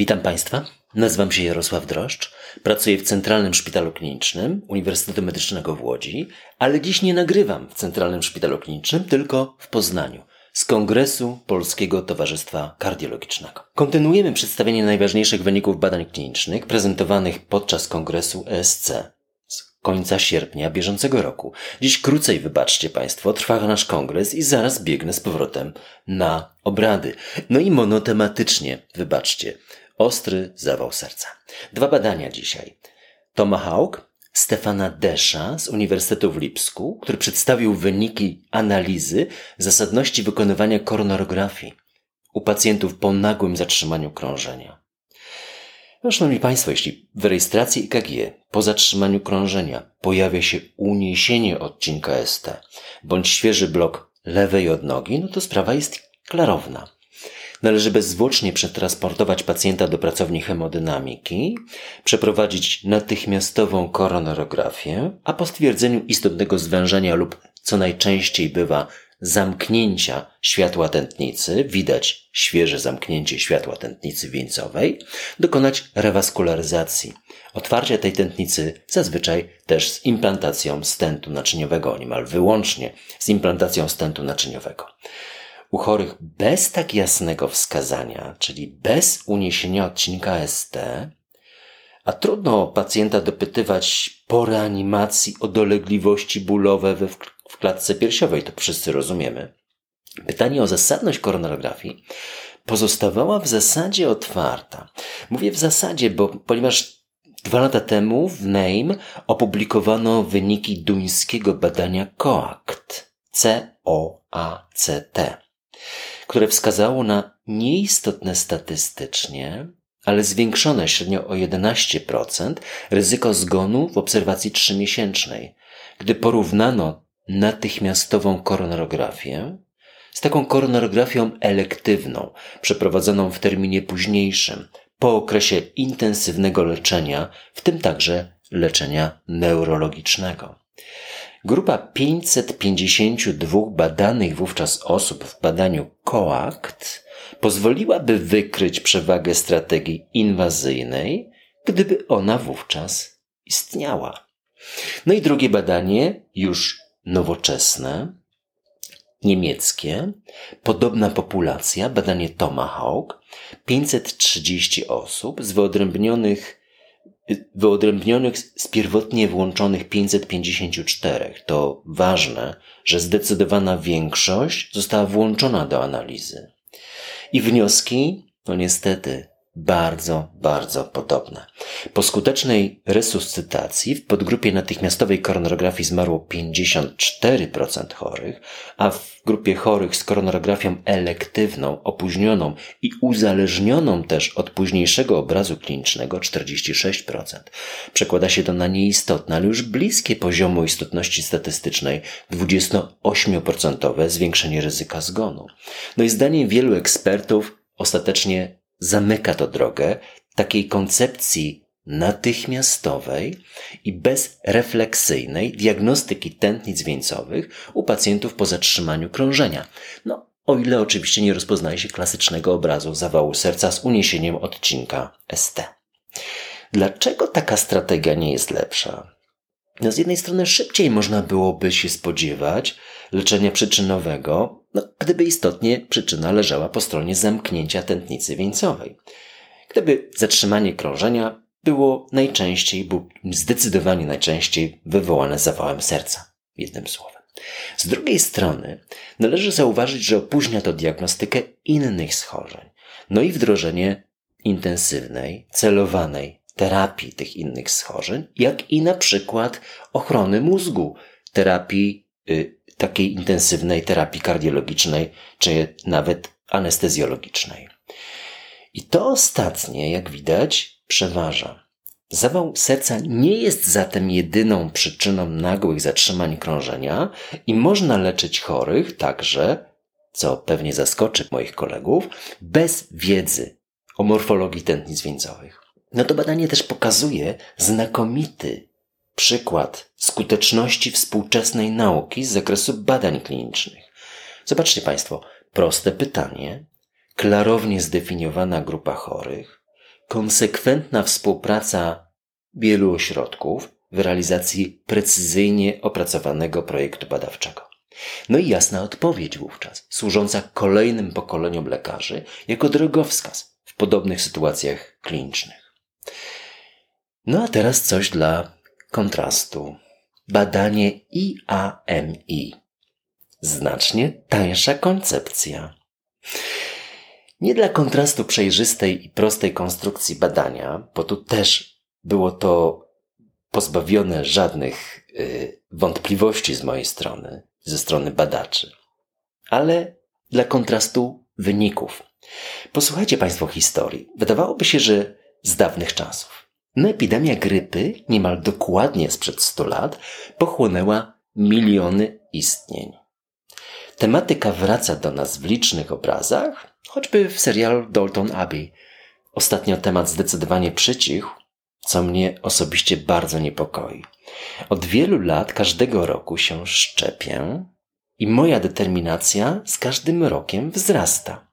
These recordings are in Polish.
Witam Państwa. Nazywam się Jarosław Droszcz. Pracuję w Centralnym Szpitalu Klinicznym Uniwersytetu Medycznego w Łodzi, ale dziś nie nagrywam w Centralnym Szpitalu Klinicznym, tylko w Poznaniu z Kongresu Polskiego Towarzystwa Kardiologicznego. Kontynuujemy przedstawienie najważniejszych wyników badań klinicznych prezentowanych podczas kongresu ESC z końca sierpnia bieżącego roku. Dziś krócej, wybaczcie Państwo, trwa nasz kongres i zaraz biegnę z powrotem na obrady. No i monotematycznie, wybaczcie, ostry zawał serca. Dwa badania dzisiaj. Tomahawk Stefana Desza z Uniwersytetu w Lipsku, który przedstawił wyniki analizy zasadności wykonywania koronarografii u pacjentów po nagłym zatrzymaniu krążenia. No, szanowni Państwo, jeśli w rejestracji EKG po zatrzymaniu krążenia pojawia się uniesienie odcinka ST bądź świeży blok lewej odnogi, no to sprawa jest klarowna. Należy bezzwłocznie przetransportować pacjenta do pracowni hemodynamiki, przeprowadzić natychmiastową koronarografię, a po stwierdzeniu istotnego zwężenia lub co najczęściej bywa zamknięcia światła tętnicy, widać świeże zamknięcie światła tętnicy wieńcowej, dokonać rewaskularyzacji. Otwarcia tej tętnicy zazwyczaj też z implantacją stentu naczyniowego, niemal wyłącznie z implantacją stentu naczyniowego. U chorych bez tak jasnego wskazania, czyli bez uniesienia odcinka ST, a trudno pacjenta dopytywać po reanimacji o dolegliwości bólowe we w klatce piersiowej, to wszyscy rozumiemy. Pytanie o zasadność koronarografii pozostawała w zasadzie otwarta. Mówię w zasadzie, bo ponieważ dwa lata temu w NAME opublikowano wyniki duńskiego badania COACT, C-O-A-C-T, które wskazało na nieistotne statystycznie, ale zwiększone średnio o 11% ryzyko zgonu w obserwacji trzymiesięcznej, gdy porównano natychmiastową koronarografię z taką koronarografią elektywną, przeprowadzoną w terminie późniejszym, po okresie intensywnego leczenia, w tym także leczenia neurologicznego. Grupa 552 badanych wówczas osób w badaniu COACT pozwoliłaby wykryć przewagę strategii inwazyjnej, gdyby ona wówczas istniała. No i drugie badanie, już nowoczesne, niemieckie, podobna populacja, badanie Tomahawk, 530 osób z wyodrębnionych wyodrębnionych z pierwotnie włączonych 554. To ważne, że zdecydowana większość została włączona do analizy. I wnioski, no niestety, bardzo, bardzo podobne. Po skutecznej resuscytacji w podgrupie natychmiastowej koronarografii zmarło 54% chorych, a w grupie chorych z koronarografią elektywną, opóźnioną i uzależnioną też od późniejszego obrazu klinicznego 46%. Przekłada się to na nieistotne, ale już bliskie poziomu istotności statystycznej 28% zwiększenie ryzyka zgonu. No i zdaniem wielu ekspertów ostatecznie zamyka to drogę takiej koncepcji natychmiastowej i bezrefleksyjnej diagnostyki tętnic wieńcowych u pacjentów po zatrzymaniu krążenia. No, o ile oczywiście nie rozpoznaje się klasycznego obrazu zawału serca z uniesieniem odcinka ST. Dlaczego taka strategia nie jest lepsza? No z jednej strony szybciej można byłoby się spodziewać leczenia przyczynowego, no, gdyby istotnie przyczyna leżała po stronie zamknięcia tętnicy wieńcowej. Gdyby zatrzymanie krążenia było najczęściej, było zdecydowanie najczęściej wywołane zawałem serca, jednym słowem. Z drugiej strony należy zauważyć, że opóźnia to diagnostykę innych schorzeń, no i wdrożenie intensywnej, celowanej terapii tych innych schorzeń, jak i na przykład ochrony mózgu, terapii y, takiej intensywnej terapii kardiologicznej, czy nawet anestezjologicznej. I to ostatnie, jak widać, przeważa. Zawał serca nie jest zatem jedyną przyczyną nagłych zatrzymań krążenia i można leczyć chorych także, co pewnie zaskoczy moich kolegów, bez wiedzy o morfologii tętnic wieńcowych. No to badanie też pokazuje znakomity przykład skuteczności współczesnej nauki z zakresu badań klinicznych. Zobaczcie Państwo, proste pytanie, klarownie zdefiniowana grupa chorych, konsekwentna współpraca wielu ośrodków w realizacji precyzyjnie opracowanego projektu badawczego. No i jasna odpowiedź wówczas, służąca kolejnym pokoleniom lekarzy jako drogowskaz w podobnych sytuacjach klinicznych. No a teraz coś dla kontrastu. Badanie IAMI. Znacznie tańsza koncepcja. Nie dla kontrastu przejrzystej i prostej konstrukcji badania, bo tu też było to pozbawione żadnych y, wątpliwości z mojej strony, ze strony badaczy, ale dla kontrastu wyników. Posłuchajcie Państwo historii. Wydawałoby się, że z dawnych czasów. No epidemia grypy, niemal dokładnie sprzed 100 lat, pochłonęła miliony istnień. Tematyka wraca do nas w licznych obrazach, choćby w serialu Dalton Abbey. Ostatnio temat zdecydowanie przycichł, co mnie osobiście bardzo niepokoi. Od wielu lat każdego roku się szczepię i moja determinacja z każdym rokiem wzrasta.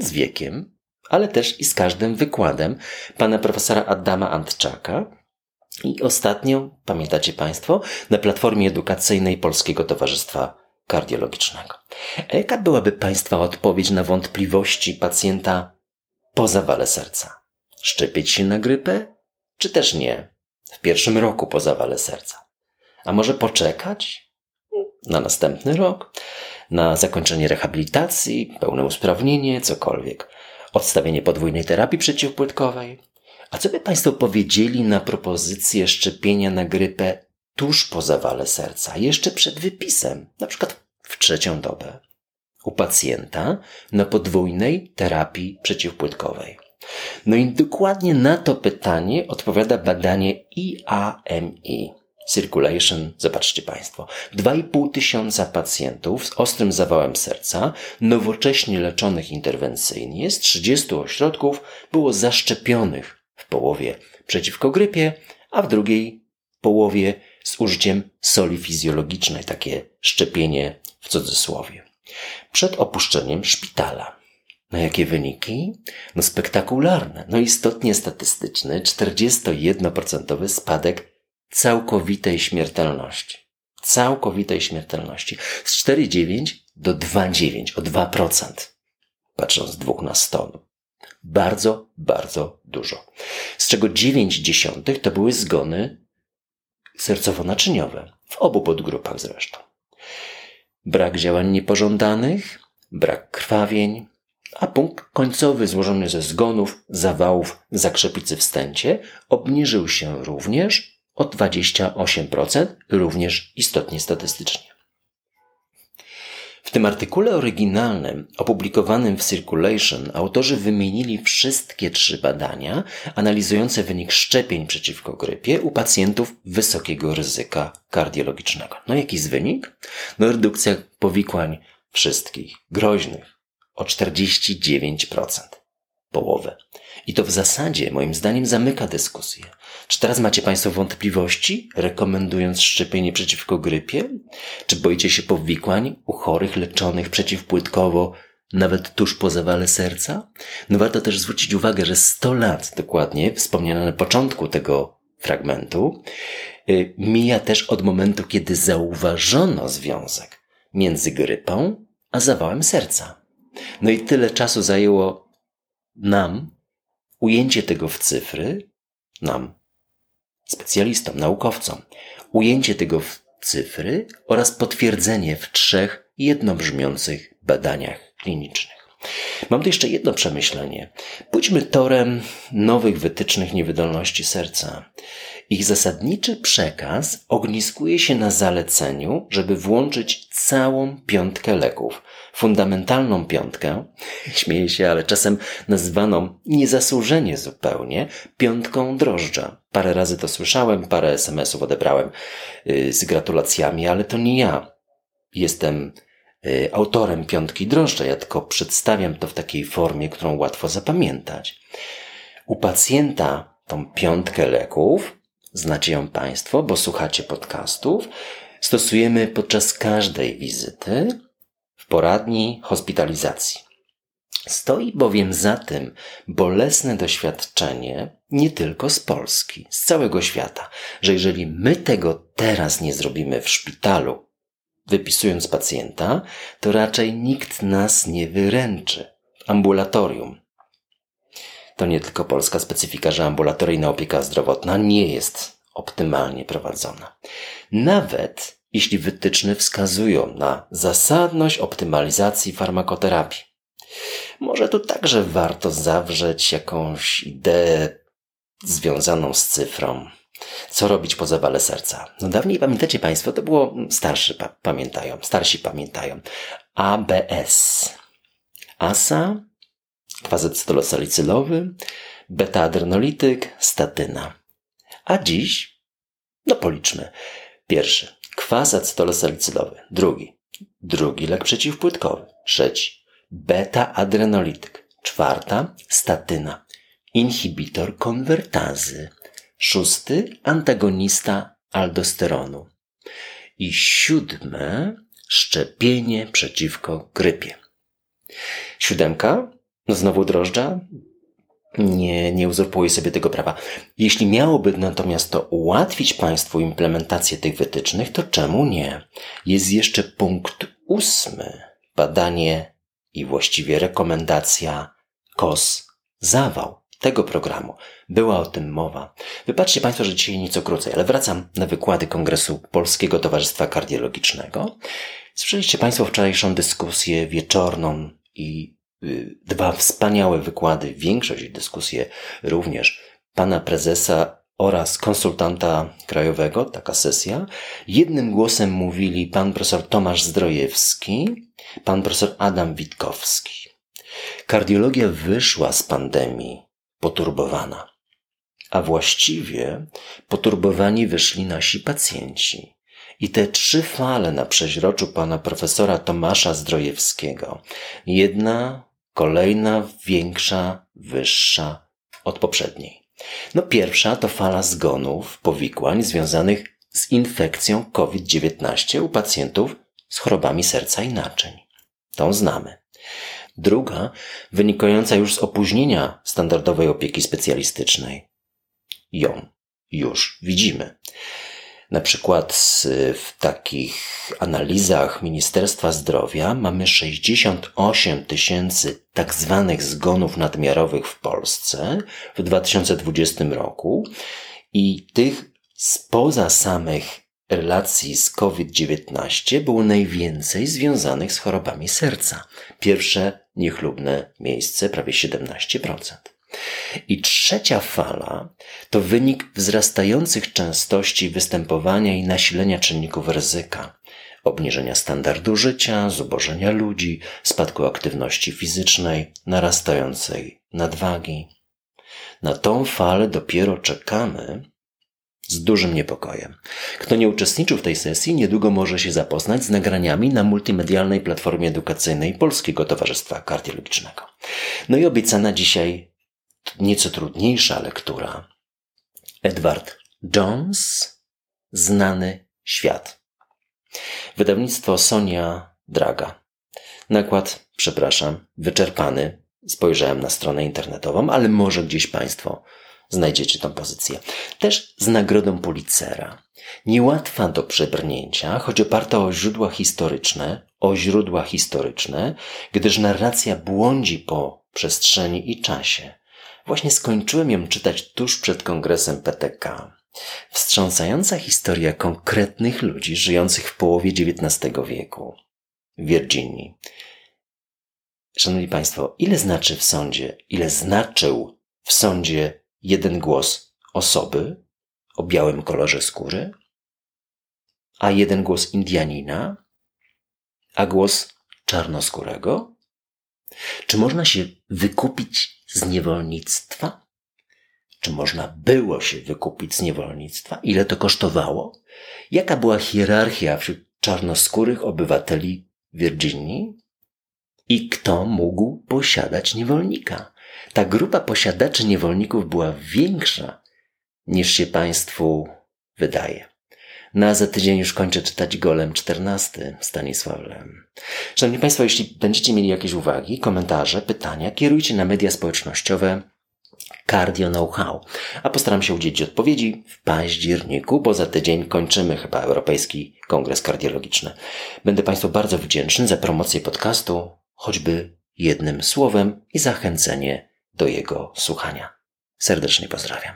Z wiekiem, ale też i z każdym wykładem pana profesora Adama Antczaka. I ostatnio, pamiętacie Państwo, na platformie edukacyjnej Polskiego Towarzystwa Kardiologicznego. Jaka byłaby Państwa odpowiedź na wątpliwości pacjenta po zawale serca? Szczepić się na grypę czy też nie, w pierwszym roku po zawale serca. A może poczekać na następny rok, na zakończenie rehabilitacji, pełne usprawnienie, cokolwiek, odstawienie podwójnej terapii przeciwpłytkowej. A co by Państwo powiedzieli na propozycję szczepienia na grypę tuż po zawale serca, jeszcze przed wypisem, na przykład w trzecią dobę, u pacjenta na podwójnej terapii przeciwpłytkowej? No i dokładnie na to pytanie odpowiada badanie IAMI. Circulation, zobaczcie Państwo. 2,5 tysiąca pacjentów z ostrym zawałem serca, nowocześnie leczonych interwencyjnie z 30 ośrodków było zaszczepionych w połowie przeciwko grypie, a w drugiej połowie z użyciem soli fizjologicznej, takie szczepienie w cudzysłowie. Przed opuszczeniem szpitala. No jakie wyniki? No spektakularne, no istotnie statystyczny, 41% spadek całkowitej śmiertelności. Całkowitej śmiertelności. Z 4,9 do 2,9, o 2%. Patrząc z dwóch na 100. Bardzo, bardzo dużo. Z czego 9 dziesiątych to były zgony sercowo-naczyniowe. W obu podgrupach zresztą. Brak działań niepożądanych, brak krwawień, a punkt końcowy złożony ze zgonów, zawałów, zakrzepicy w stęcie obniżył się również o 28%, również istotnie statystycznie. W tym artykule oryginalnym, opublikowanym w Circulation, autorzy wymienili wszystkie trzy badania analizujące wynik szczepień przeciwko grypie u pacjentów wysokiego ryzyka kardiologicznego. No jaki jest wynik? No redukcja powikłań wszystkich, groźnych, o 49%. Połowę. I to w zasadzie, moim zdaniem, zamyka dyskusję. Czy teraz macie Państwo wątpliwości, rekomendując szczepienie przeciwko grypie? Czy boicie się powikłań u chorych leczonych przeciwpłytkowo, nawet tuż po zawale serca? No warto też zwrócić uwagę, że 100 lat dokładnie, wspomniane na początku tego fragmentu, y, mija też od momentu, kiedy zauważono związek między grypą a zawałem serca. No i tyle czasu zajęło nam ujęcie tego w cyfry, nam, specjalistom, naukowcom, ujęcie tego w cyfry oraz potwierdzenie w trzech jednobrzmiących badaniach klinicznych. Mam tu jeszcze jedno przemyślenie. Pójdźmy torem nowych wytycznych niewydolności serca. Ich zasadniczy przekaz ogniskuje się na zaleceniu, żeby włączyć całą piątkę leków. Fundamentalną piątkę, śmieję się, ale czasem nazywaną niezasłużenie zupełnie piątką drożdża. Parę razy to słyszałem, parę SMS-ów odebrałem yy, z gratulacjami, ale to nie ja. Jestem yy, autorem piątki drożdża, ja tylko przedstawiam to w takiej formie, którą łatwo zapamiętać. U pacjenta tą piątkę leków znacie ją Państwo, bo słuchacie podcastów, stosujemy podczas każdej wizyty poradni hospitalizacji. Stoi bowiem za tym bolesne doświadczenie nie tylko z Polski, z całego świata, że jeżeli my tego teraz nie zrobimy w szpitalu, wypisując pacjenta, to raczej nikt nas nie wyręczy. Ambulatorium. To nie tylko polska specyfika, że ambulatoryjna opieka zdrowotna nie jest optymalnie prowadzona. Nawet jeśli wytyczne wskazują na zasadność optymalizacji farmakoterapii. Może tu także warto zawrzeć jakąś ideę związaną z cyfrą. Co robić po zawale serca? No dawniej pamiętacie Państwo, to było starszy pa pamiętają, starsi pamiętają. ABS. ASA, kwazacetylosalicylowy, beta-adrenolityk, statyna. A dziś, no policzmy. Pierwszy, kwazacetylosalicylowy. Drugi, drugi lek przeciwpłytkowy. Trzeci, beta-adrenolityk. Czwarta, statyna. Inhibitor konwertazy. Szósty, antagonista aldosteronu. I siódme, szczepienie przeciwko grypie. Siódemka, no znowu drożdża, nie, nie uzurpuje sobie tego prawa. Jeśli miałoby natomiast to ułatwić Państwu implementację tych wytycznych, to czemu nie? Jest jeszcze punkt ósmy. Badanie i właściwie rekomendacja KOS zawał tego programu. Była o tym mowa. Wybaczcie Państwo, że dzisiaj nieco krócej, ale wracam na wykłady Kongresu Polskiego Towarzystwa Kardiologicznego. Słyszeliście Państwo wczorajszą dyskusję wieczorną i dwa wspaniałe wykłady, większość dyskusje również pana prezesa oraz konsultanta krajowego, taka sesja. Jednym głosem mówili pan profesor Tomasz Zdrojewski, pan profesor Adam Witkowski. Kardiologia wyszła z pandemii poturbowana, a właściwie poturbowani wyszli nasi pacjenci. I te trzy fale na przeźroczu pana profesora Tomasza Zdrojewskiego, jedna, kolejna, większa, wyższa od poprzedniej. No pierwsza to fala zgonów, powikłań związanych z infekcją COVID-19 u pacjentów z chorobami serca i naczyń. Tą znamy. Druga, wynikająca już z opóźnienia standardowej opieki specjalistycznej. Ją już widzimy. Na przykład w takich analizach Ministerstwa Zdrowia mamy 68 tysięcy tak zwanych zgonów nadmiarowych w Polsce w 2020 roku i tych spoza samych relacji z COVID-19 było najwięcej związanych z chorobami serca. Pierwsze niechlubne miejsce, prawie 17%. I trzecia fala to wynik wzrastających częstości występowania i nasilenia czynników ryzyka, obniżenia standardu życia, zubożenia ludzi, spadku aktywności fizycznej, narastającej nadwagi. Na tą falę dopiero czekamy z dużym niepokojem. Kto nie uczestniczył w tej sesji, niedługo może się zapoznać z nagraniami na multimedialnej platformie edukacyjnej Polskiego Towarzystwa Kardiologicznego. No i obiecana dzisiaj nieco trudniejsza lektura. Edward Jones, Znany Świat. Wydawnictwo Sonia Draga. Nakład, przepraszam, wyczerpany. Spojrzałem na stronę internetową, ale może gdzieś Państwo znajdziecie tą pozycję. Też z nagrodą Pulitzera. Niełatwa do przebrnięcia, choć oparta o źródła historyczne, o źródła historyczne, gdyż narracja błądzi po przestrzeni i czasie. Właśnie skończyłem ją czytać tuż przed kongresem PTK. Wstrząsająca historia konkretnych ludzi żyjących w połowie XIX wieku. W Virginii. Szanowni Państwo, ile znaczy w sądzie, ile znaczył w sądzie jeden głos osoby o białym kolorze skóry, a jeden głos Indianina, a głos czarnoskórego? Czy można się wykupić z niewolnictwa? Czy można było się wykupić z niewolnictwa? Ile to kosztowało? Jaka była hierarchia wśród czarnoskórych obywateli Virginii? I kto mógł posiadać niewolnika? Ta grupa posiadaczy niewolników była większa niż się Państwu wydaje. Na za tydzień już kończę czytać Golem 14 Stanisławem. Szanowni Państwo, jeśli będziecie mieli jakieś uwagi, komentarze, pytania, kierujcie na media społecznościowe Cardio Know-how. A postaram się udzielić odpowiedzi w październiku, bo za tydzień kończymy chyba Europejski Kongres Kardiologiczny. Będę Państwu bardzo wdzięczny za promocję podcastu, choćby jednym słowem i zachęcenie do jego słuchania. Serdecznie pozdrawiam.